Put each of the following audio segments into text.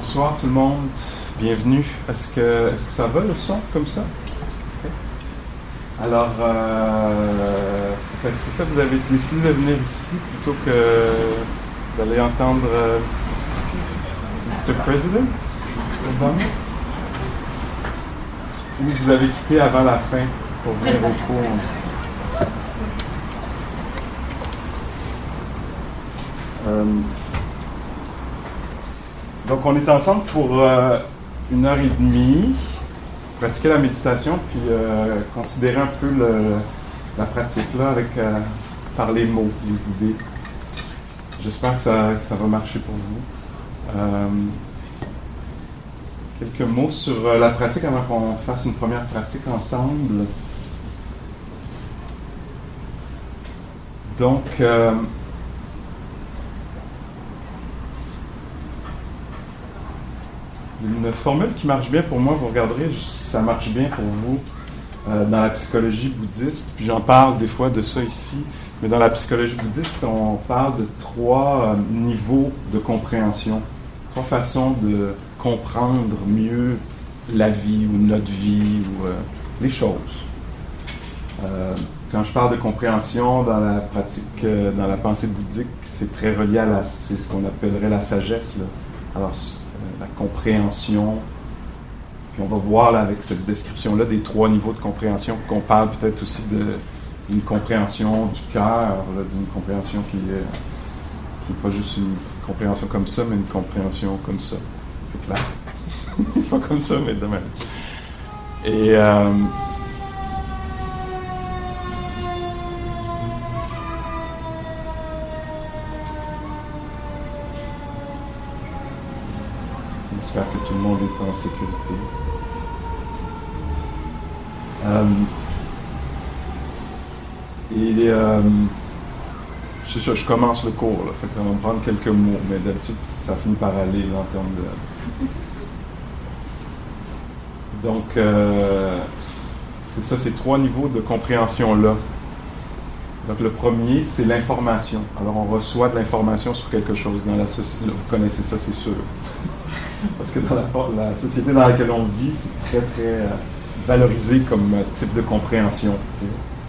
Bonsoir tout le monde, bienvenue. Est-ce que, est que ça va le son comme ça? Alors, euh, c'est ça, vous avez décidé de venir ici plutôt que d'aller entendre euh, Mr. President Ou vous avez quitté avant la fin pour venir au cours? Euh, donc, on est ensemble pour euh, une heure et demie, pratiquer la méditation, puis euh, considérer un peu la pratique là avec euh, par les mots, les idées. J'espère que ça, va marcher pour vous. quelques mots sur la pratique avant qu'on fasse une première pratique ensemble. Donc, Une formule qui marche bien pour moi, vous regarderez, ça marche bien pour vous euh, dans la psychologie bouddhiste, puis j'en parle des fois de ça ici, mais dans la psychologie bouddhiste, on parle de trois euh, niveaux de compréhension, trois façons de comprendre mieux la vie ou notre vie ou euh, les choses. quand je parle de compréhension dans la pratique, dans la pensée bouddhique, c'est très relié à c'est ce qu'on appellerait la sagesse. Là. Alors, la compréhension. Puis on va voir avec cette description-là des trois niveaux de compréhension, qu'on parle peut-être aussi d'une compréhension du cœur, d'une compréhension qui est, pas juste une compréhension comme ça, mais une compréhension comme ça. C'est clair? pas comme ça, mais de. Et euh, J'espère que tout le monde est en sécurité. Euh, et euh, je, commence le cours, là, ça va me prendre quelques mots, mais d'habitude, ça finit par aller en termes de. Donc, euh, c'est ça, ces trois niveaux de compréhension-là. Donc, le premier, c'est l'information. Alors, on reçoit de l'information sur quelque chose dans la société. Vous connaissez ça, c'est sûr. Parce que dans la, société dans laquelle on vit, c'est très, très euh, valorisé comme euh, type de compréhension.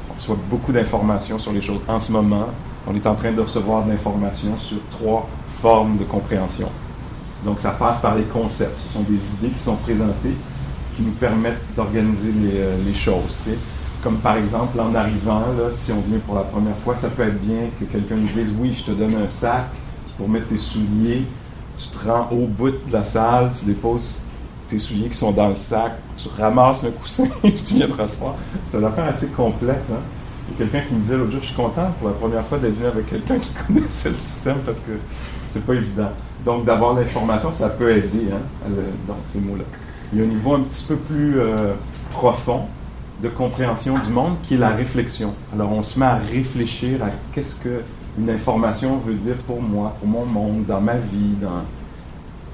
On reçoit beaucoup d'informations sur les choses. En ce moment, on est en train de recevoir de l'information sur trois formes de compréhension. Donc, ça passe par les concepts. Ce sont des idées qui sont présentées qui nous permettent d'organiser les, euh, choses. Comme par exemple, en arrivant, si on vient pour la première fois, ça peut être bien que quelqu'un nous dise Oui, je te donne un sac pour mettre tes souliers tu te rends au bout de la salle, tu déposes tes souliers qui sont dans le sac, tu ramasses le coussin et tu viens te rasseoir. C'est une affaire assez complexe. Hein? Il y a quelqu'un qui me disait l'autre jour, je suis content pour la première fois d'être venu avec quelqu'un qui connaissait le système parce que c'est pas évident. Donc d'avoir l'information, ça peut aider, hein, donc ces mots-là. Il y a un niveau un petit peu plus euh, profond de compréhension du monde qui est la réflexion. Alors on se met à réfléchir à qu'est-ce que une information veut dire pour moi, pour mon monde, dans ma vie,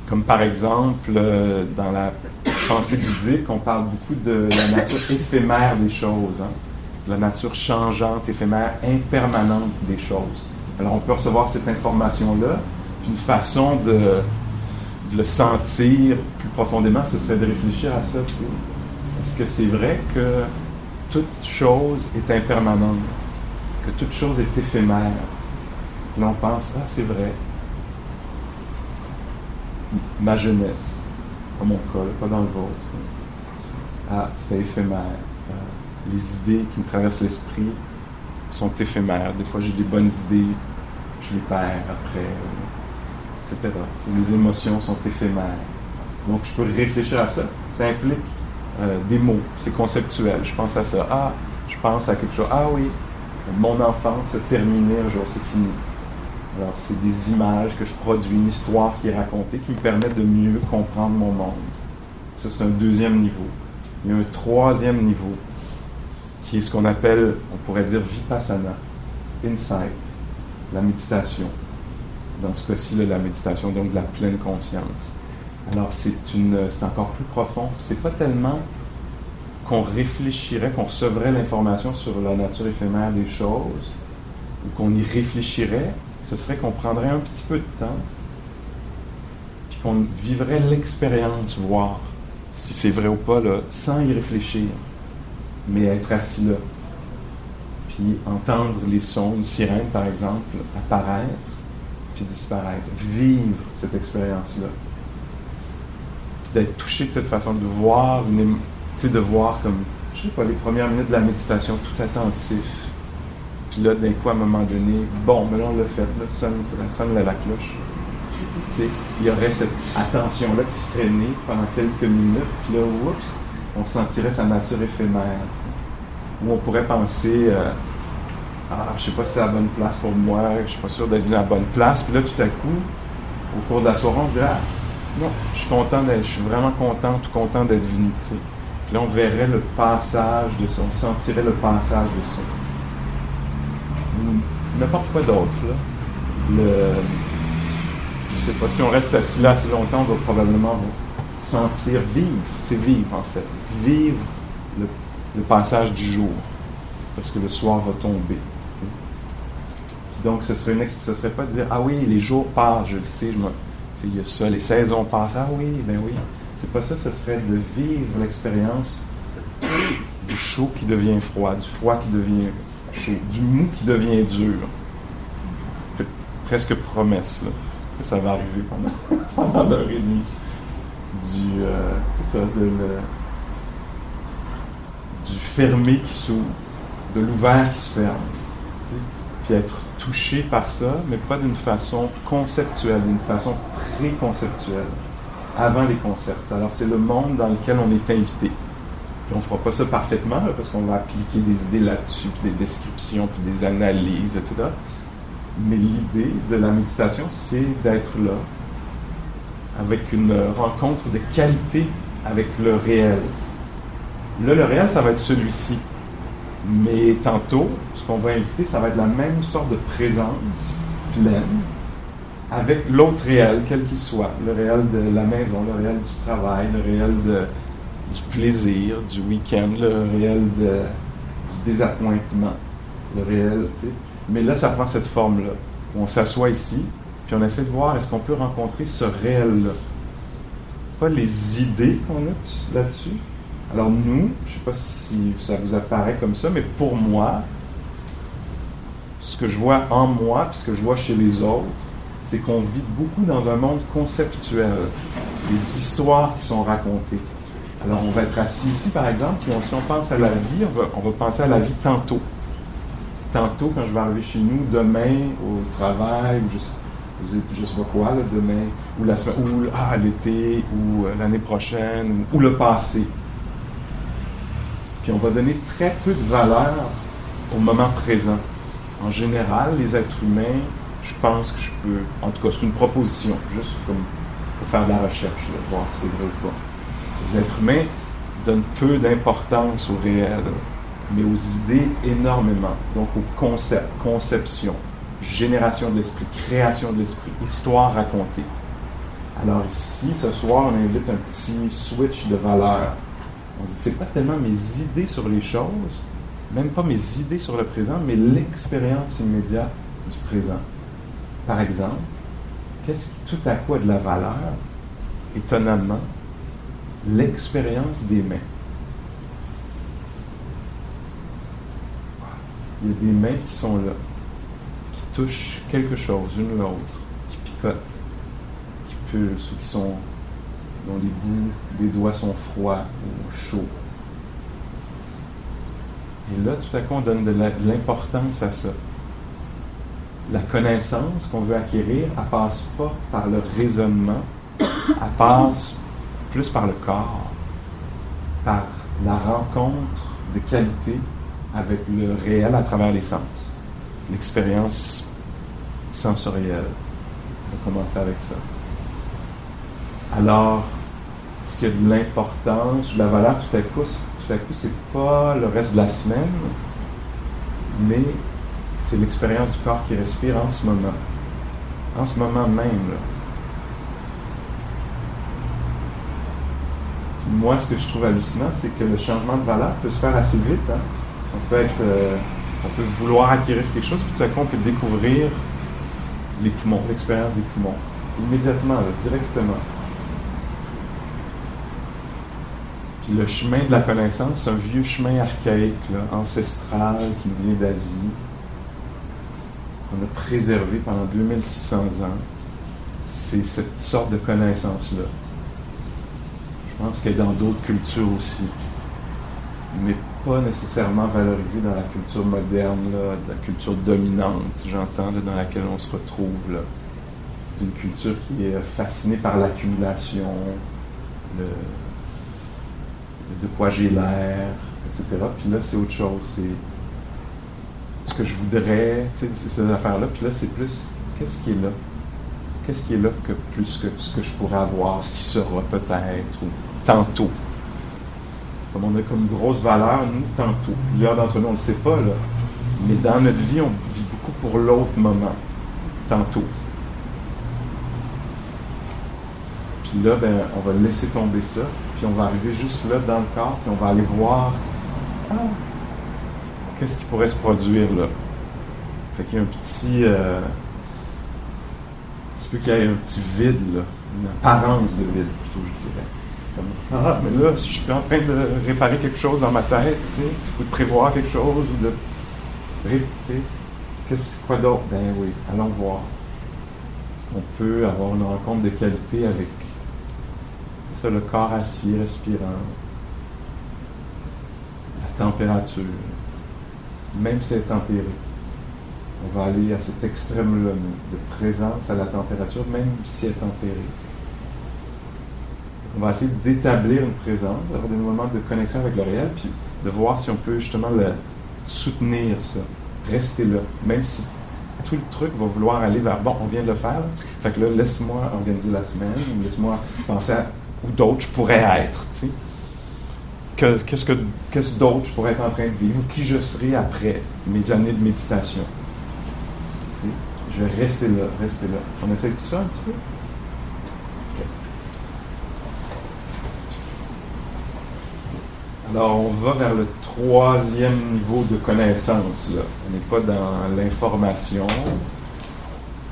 comme par exemple euh, dans la pensée bouddhique, on parle beaucoup de la nature éphémère des choses, hein. la nature changeante, éphémère, impermanente des choses. Alors on peut recevoir cette information-là, une façon de, le sentir plus profondément, ce serait de réfléchir à ça. Est-ce que c'est vrai que toute chose est impermanente, que toute chose est éphémère? Là, on pense, ah, c'est vrai. Ma jeunesse, dans mon cas, pas dans le vôtre. Ah, c'était éphémère. Euh, les idées qui me traversent l'esprit sont éphémères. Des fois, j'ai des bonnes idées, je les perds après, etc. Les émotions sont éphémères. Donc, je peux réfléchir à ça. Ça implique euh, des mots. C'est conceptuel. Je pense à ça. Ah, je pense à quelque chose. Ah oui, mon enfance se terminée un jour, c'est fini. Alors, c'est des images que je produis, une histoire qui est racontée qui me permet de mieux comprendre mon monde. Ça, c'est un deuxième niveau. Il y a un troisième niveau qui est ce qu'on appelle, on pourrait dire, vipassana, insight, la méditation. Dans ce cas-ci, la méditation, donc de la pleine conscience. Alors, c'est, encore plus profond. C'est pas tellement qu'on réfléchirait, qu'on recevrait l'information sur la nature éphémère des choses, ou qu'on y réfléchirait, ce serait qu'on prendrait un petit peu de temps, puis qu'on vivrait l'expérience, voir si c'est vrai ou pas, sans y réfléchir, mais être assis là. Puis entendre les sons, une sirène par exemple, apparaître, puis disparaître. Vivre cette expérience-là. Puis d'être touché de cette façon, de voir, de voir comme, je sais pas, les premières minutes de la méditation, tout attentif. Puis là, d'un coup, à un moment donné, bon, mais là, on l'a fait, là, sonne, sonne la, la cloche il y aurait cette attention-là qui serait née pendant quelques minutes, puis là, oups, on sentirait sa nature éphémère. Ou on pourrait penser, euh, ah, je sais pas si c'est la bonne place pour moi, je suis pas sûr d'être à la bonne place, puis là, tout à coup, au cours de la soirée, on se dirait, ah, non, je suis content je suis vraiment content, tout content d'être venu. Puis là, on verrait le passage de ça, on sentirait le passage de ça. N'importe quoi d'autre. Le, je sais pas, si on reste assis là assez longtemps, on va probablement sentir vivre. C'est vivre, en fait. Vivre le, passage du jour. Parce que le soir va tomber. donc, ce serait, une, ce serait pas de dire, ah oui, les jours passent, je le sais, je il y a ça, les saisons passent, ah oui, ben oui. C'est pas ça, ce serait de vivre l'expérience du chaud qui devient froid, du froid qui devient du mou qui devient dur. Presque promesse, là ça va arriver pendant, pendant l'heure et demie du, euh, c'est ça, de du fermé qui s'ouvre, de l'ouvert qui se ferme. Puis être touché par ça, mais pas d'une façon conceptuelle, d'une façon préconceptuelle, avant les concepts. Alors c'est le monde dans lequel on est invité. Puis on fera pas ça parfaitement, parce qu'on va appliquer des idées là-dessus, puis des descriptions, puis des analyses, etc. Mais l'idée de la méditation, c'est d'être là, avec une rencontre de qualité avec le réel. Là, le réel, ça va être celui-ci. Mais tantôt, ce qu'on va inviter, ça va être la même sorte de présence pleine avec l'autre réel, quel qu'il soit. Le réel de la maison, le réel du travail, le réel du plaisir, du week-end, le réel du désappointement, le réel, tu sais. Mais là, ça prend cette forme-là. On s'assoit ici, puis on essaie de voir est-ce qu'on peut rencontrer ce réel-là. Pas les idées qu'on a là-dessus. Alors nous, je ne sais pas si ça vous apparaît comme ça, mais pour moi, ce que je vois en moi, puis ce que je vois chez les autres, c'est qu'on vit beaucoup dans un monde conceptuel. Les histoires qui sont racontées. Alors on va être assis ici, par exemple, puis si on pense à la vie, on va, penser à la vie tantôt tantôt, quand je vais arriver chez nous, demain, au travail, ou je ne sais pas quoi, demain, ou la ou ah, l'été, ou euh, l'année prochaine, ou, le passé. Puis on va donner très peu de valeur au moment présent. En général, les êtres humains, je pense que je peux, en tout cas, c'est une proposition, juste comme pour faire de la recherche, voir si c'est vrai ou pas. Les êtres humains donnent peu d'importance au réel mais aux idées énormément. Donc au concept, conception, génération de l'esprit, création de l'esprit, histoire racontée. Alors ici, ce soir, on invite un petit switch de valeur. On dit, c'est pas tellement mes idées sur les choses, même pas mes idées sur le présent, mais l'expérience immédiate du présent. Par exemple, qu'est-ce qui tout à coup a de la valeur, étonnamment, l'expérience des mains. il y a des mains qui sont là, qui touchent quelque chose, une ou l'autre, qui picotent, qui pulsent, ou qui sont, dont les bouts des doigts sont froids ou chauds. Et là, tout à coup, on donne de l'importance à ça. La connaissance qu'on veut acquérir, elle passe pas par le raisonnement, elle passe plus par le corps, par la rencontre de qualité avec le réel à travers les sens, l'expérience sensorielle. On va commencer avec ça. Alors, ce qui a de l'importance de la valeur tout à coup, tout à coup, c'est pas le reste de la semaine, mais c'est l'expérience du corps qui respire en ce moment. En ce moment même. moi, ce que je trouve hallucinant, c'est que le changement de valeur peut se faire assez vite. Hein. Euh, on peut vouloir acquérir quelque chose, puis tout à coup, on peut découvrir les poumons, l'expérience des poumons, immédiatement, directement. Puis le chemin de la connaissance, c'est un vieux chemin archaïque, ancestral, qui vient d'Asie, qu'on a préservé pendant 2600 ans. C'est cette sorte de connaissance-là. Je pense qu'elle est dans d'autres cultures aussi, mais pas nécessairement valorisée dans la culture moderne, la culture dominante, j'entends, dans laquelle on se retrouve. C'est une culture qui est fascinée par l'accumulation, le, de quoi j'ai l'air, etc. Puis là, c'est autre chose. C'est ce que je voudrais, ces affaires-là. Puis là, c'est plus qu'est-ce qui est là? Qu'est-ce qui est là que plus que ce que je pourrais avoir, ce qui sera peut-être, ou tantôt? Comme on a comme grosse valeur, nous, tantôt. Plusieurs d'entre nous, on ne le sait pas, là. Mais dans notre vie, on vit beaucoup pour l'autre moment, tantôt. Puis là, ben, on va laisser tomber ça, puis on va arriver juste là dans le corps, puis on va aller voir ah, qu'est-ce qui pourrait se produire là? Fait qu'il y a un petit. Euh, il qu'il y ait un petit vide, là, une apparence de vide, plutôt, je dirais. ah, mais là, si je suis en train de réparer quelque chose dans ma tête, ou de prévoir quelque chose, ou de. Tu sais, qu'est-ce, quoi d'autre? Ben oui, allons voir. On peut avoir une rencontre de qualité avec ça, le corps assis, respirant, la température, même si elle est tempérée. On va aller à cet extrême-là de présence à la température, même si elle est tempérée. On va essayer d'établir une présence, d'avoir des moments de connexion avec le réel, puis de voir si on peut justement le soutenir ça, rester là, même si tout le truc va vouloir aller vers bon, on vient de le faire, fait que là, laisse-moi organiser la semaine, laisse-moi penser à où d'autres je pourrais être. Qu'est-ce que qu'est-ce d'autre je pourrais être en train de vivre, qui je serai après mes années de méditation. Je vais rester là, rester là. On essaie de ça un petit peu? Alors, on va vers le troisième niveau de connaissance. On n'est pas dans l'information,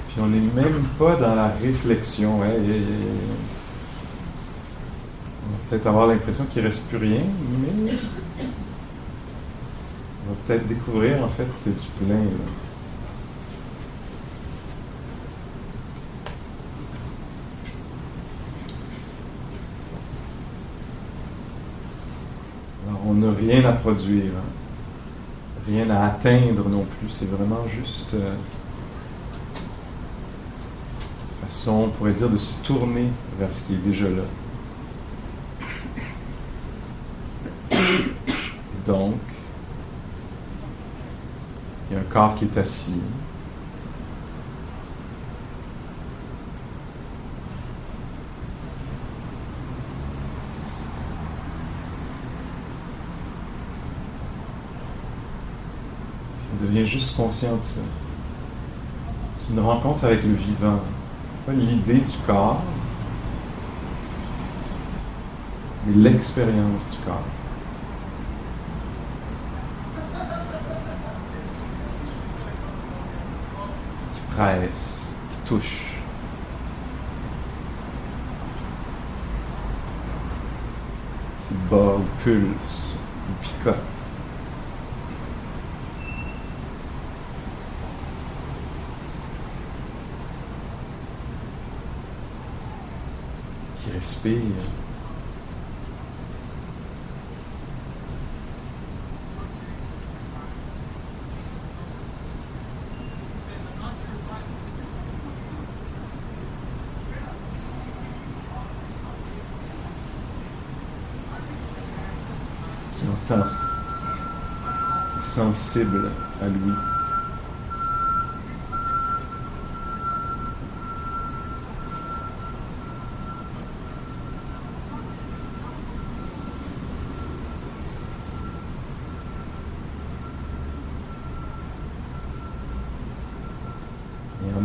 puis on n'est même pas dans la réflexion. on va peut-être avoir l'impression qu'il ne reste plus rien, mais on va peut-être découvrir en fait a du plein. on n'a rien à produire, hein. rien à atteindre non plus. C'est vraiment juste euh, façon, on pourrait dire, de se tourner vers ce qui est déjà là. Donc, il y a un corps qui est assis. Devient juste conscient de ça. C'est une rencontre avec le vivant, pas l'idée du corps, mais l'expérience du corps. Qui presse, qui touche. Qui bat ou pulse ou picote. Respire. Qui entend, sensible à lui.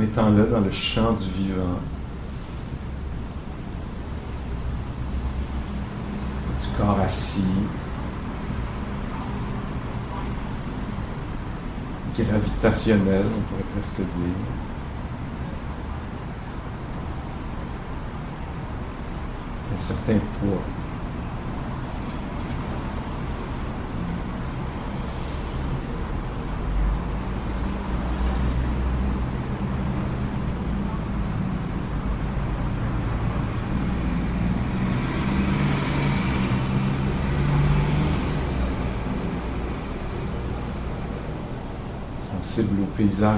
Là dans le champ du vivant. Du corps assis. Gravitationnel, on pourrait presque dire. Un certain poids. sensible au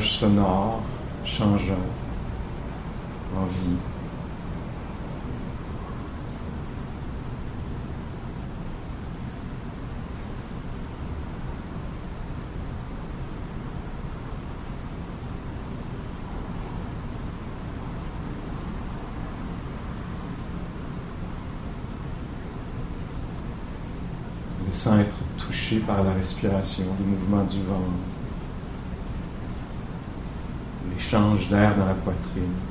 sonore changeant en vie. Laissant être touché par la respiration, les mouvements du vent, l'échange d'air dans la poitrine.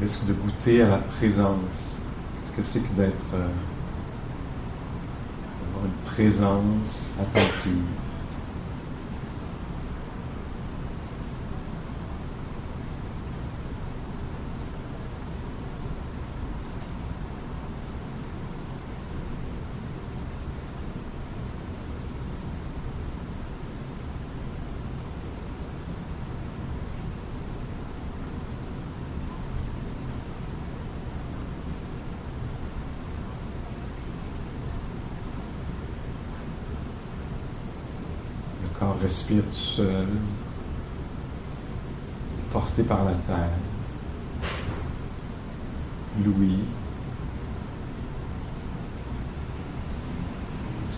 Risque de goûter à la présence. Qu'est-ce que c'est que d'être euh, une présence attentive? Le corps respire tout seul, porté par la terre. Louis.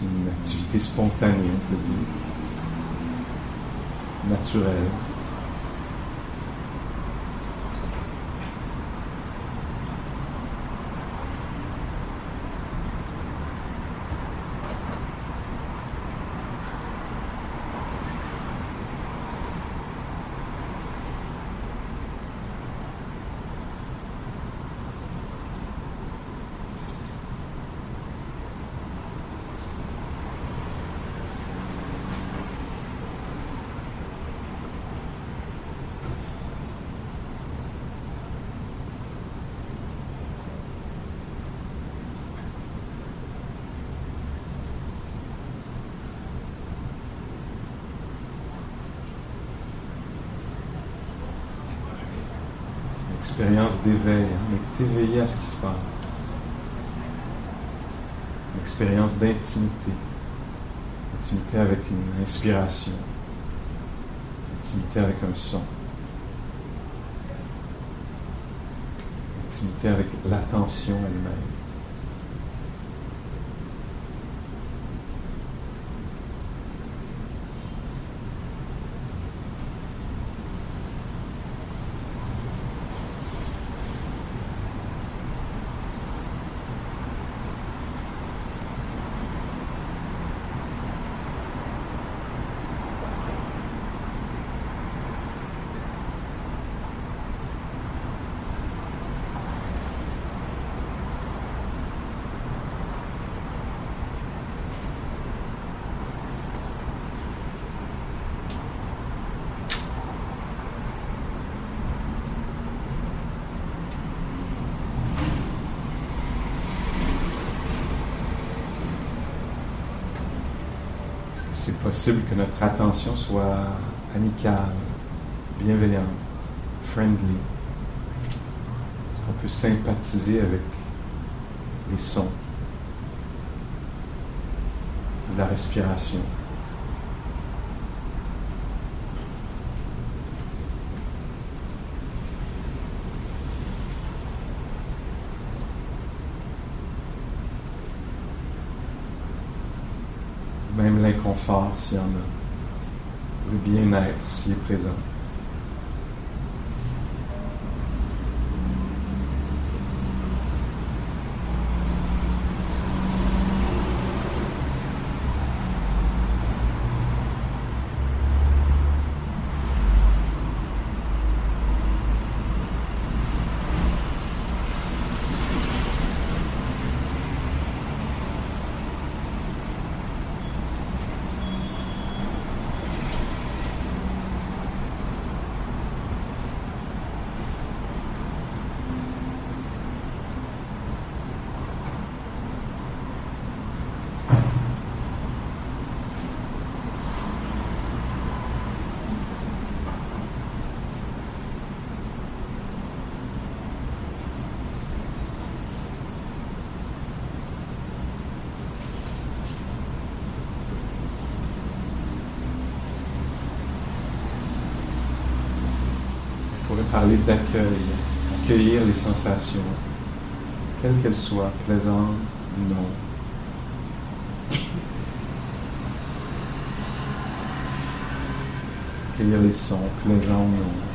Une activité spontanée, on peut dire. Naturelle. Expérience d'éveil, on est éveillé à ce qui se passe. Une expérience d'intimité. Intimité avec une inspiration. Intimité avec un son. Intimité avec l'attention elle-même. C'est possible que notre attention soit amicale, bienveillante, friendly. Qu'on peut sympathiser avec les sons, la respiration? S'il y en a, le bien-être s'il est présent. Parler d'accueil, accueillir les sensations, quelles qu'elles soient, plaisantes ou non. Accueillir les sons, plaisants ou non.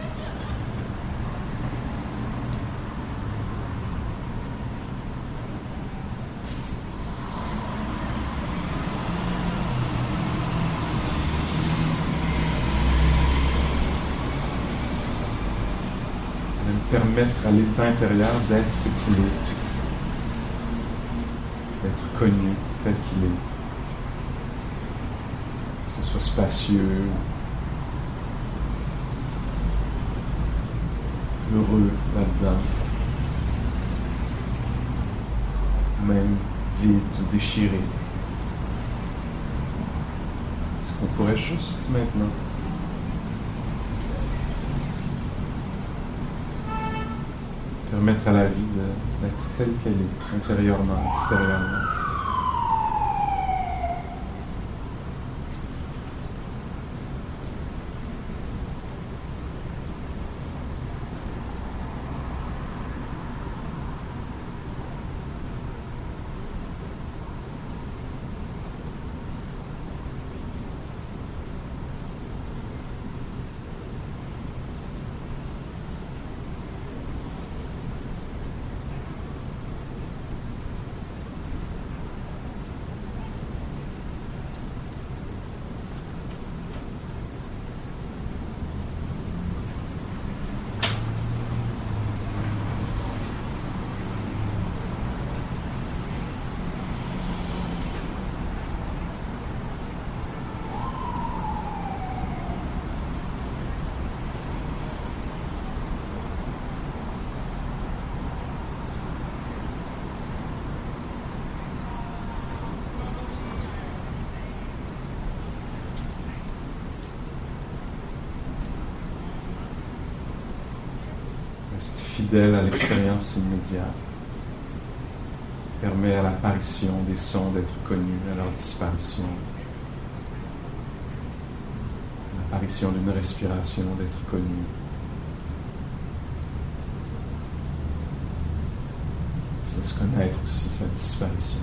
Permettre à l'état intérieur d'être ce qu'il est, d'être connu tel qu'il est, que ce soit spacieux, heureux là-dedans, même vide ou déchiré. Est-ce qu'on pourrait juste maintenant permettre à la vie d'être telle qu'elle est, intérieurement, extérieurement. Fidèle à l'expérience immédiate, permet à l'apparition des sons d'être connus, à leur disparition, l'apparition d'une respiration d'être connue. Se connaître aussi sa disparition.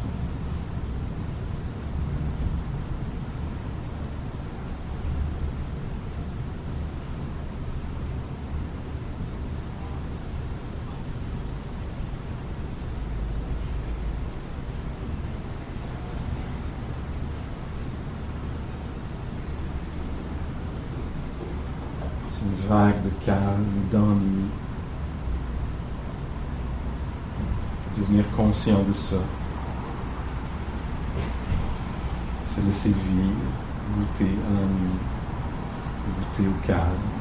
vague de calme, d'ennui. Devenir conscient de ça. Se laisser vivre, goûter à l'ennui, goûter au calme.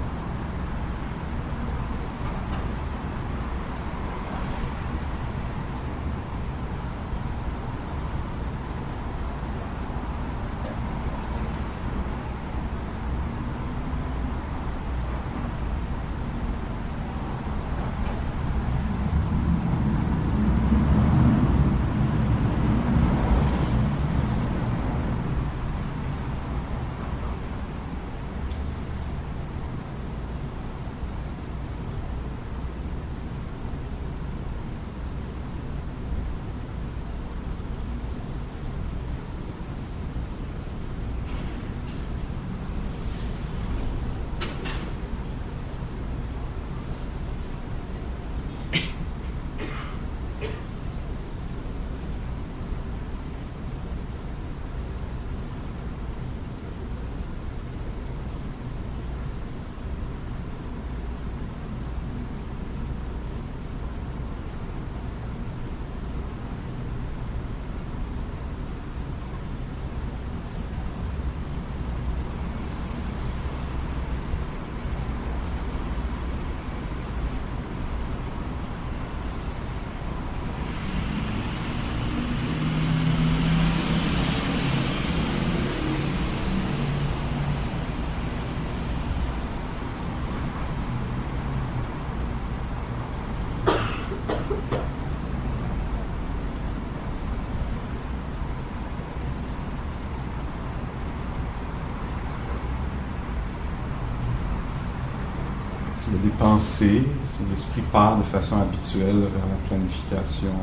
Des pensées, l'esprit part de façon habituelle vers la planification,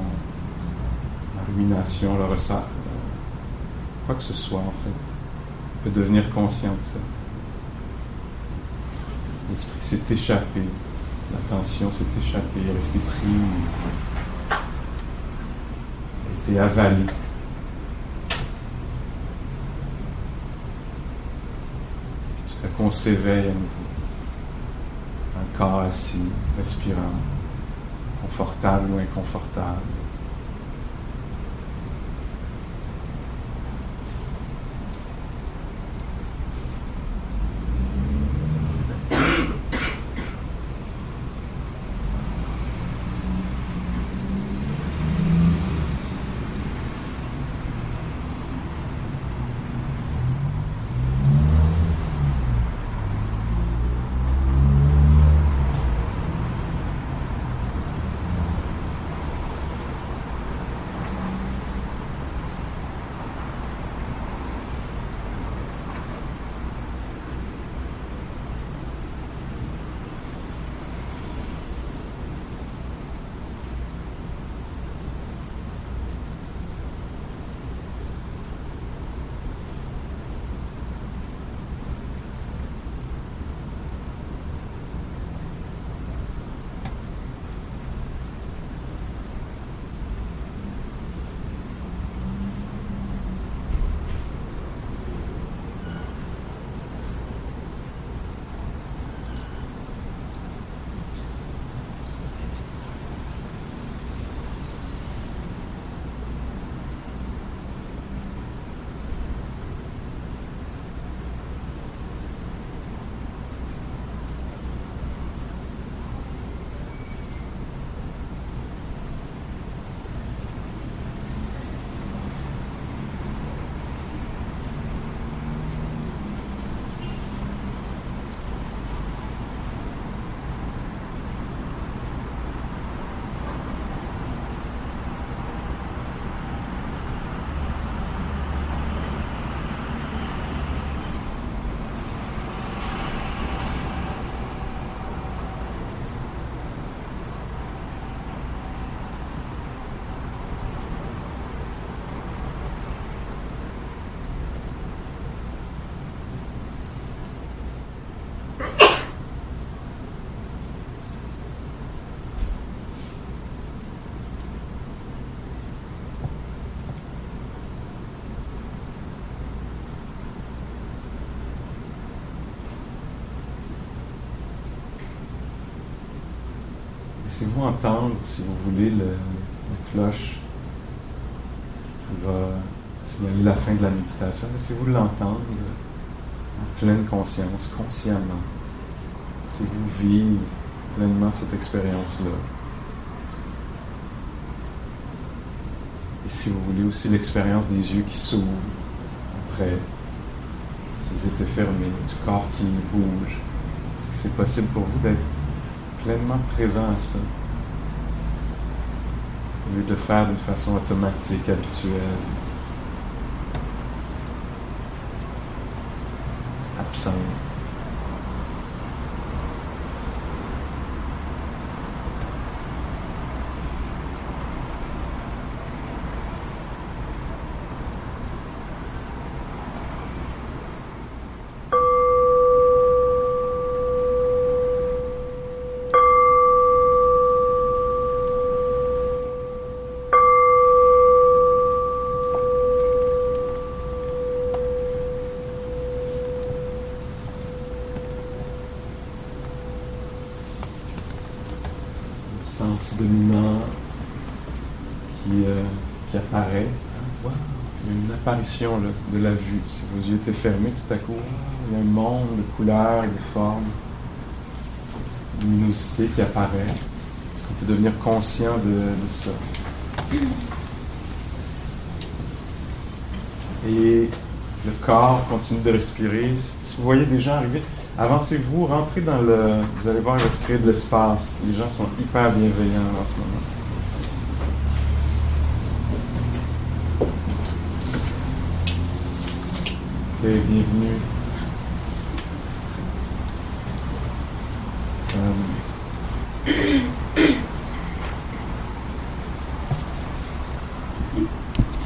la rumination, le ressort, quoi que ce soit en fait, on peut devenir conscient de ça. L'esprit s'est échappé, l'attention s'est échappée, est restée prise, a été avalée. Tout à coup, on s'éveille à nouveau. Corps assis, respirant, confortable ou inconfortable. Laissez-vous entendre, si vous voulez, le, la cloche qui va signaler la fin de la méditation. Laissez-vous l'entendre en pleine conscience, consciemment. Si vous vivez pleinement cette expérience-là. Et si vous voulez aussi l'expérience des yeux qui s'ouvrent après, s'ils étaient fermés, du corps qui bouge. Est-ce que c'est possible pour vous d'être pleinement présent à ça. Au lieu de faire d'une façon automatique, habituelle, absente. De la vue. Si vos yeux étaient fermés, tout à coup, il y a un monde de couleurs de formes, de luminosité qui apparaît. Est-ce qu'on peut devenir conscient de, ça? Et le corps continue de respirer. Si vous voyez des gens arriver, avancez-vous, rentrez dans le. Vous allez voir, créer de l'espace. Les gens sont hyper bienveillants en ce moment. bienvenue.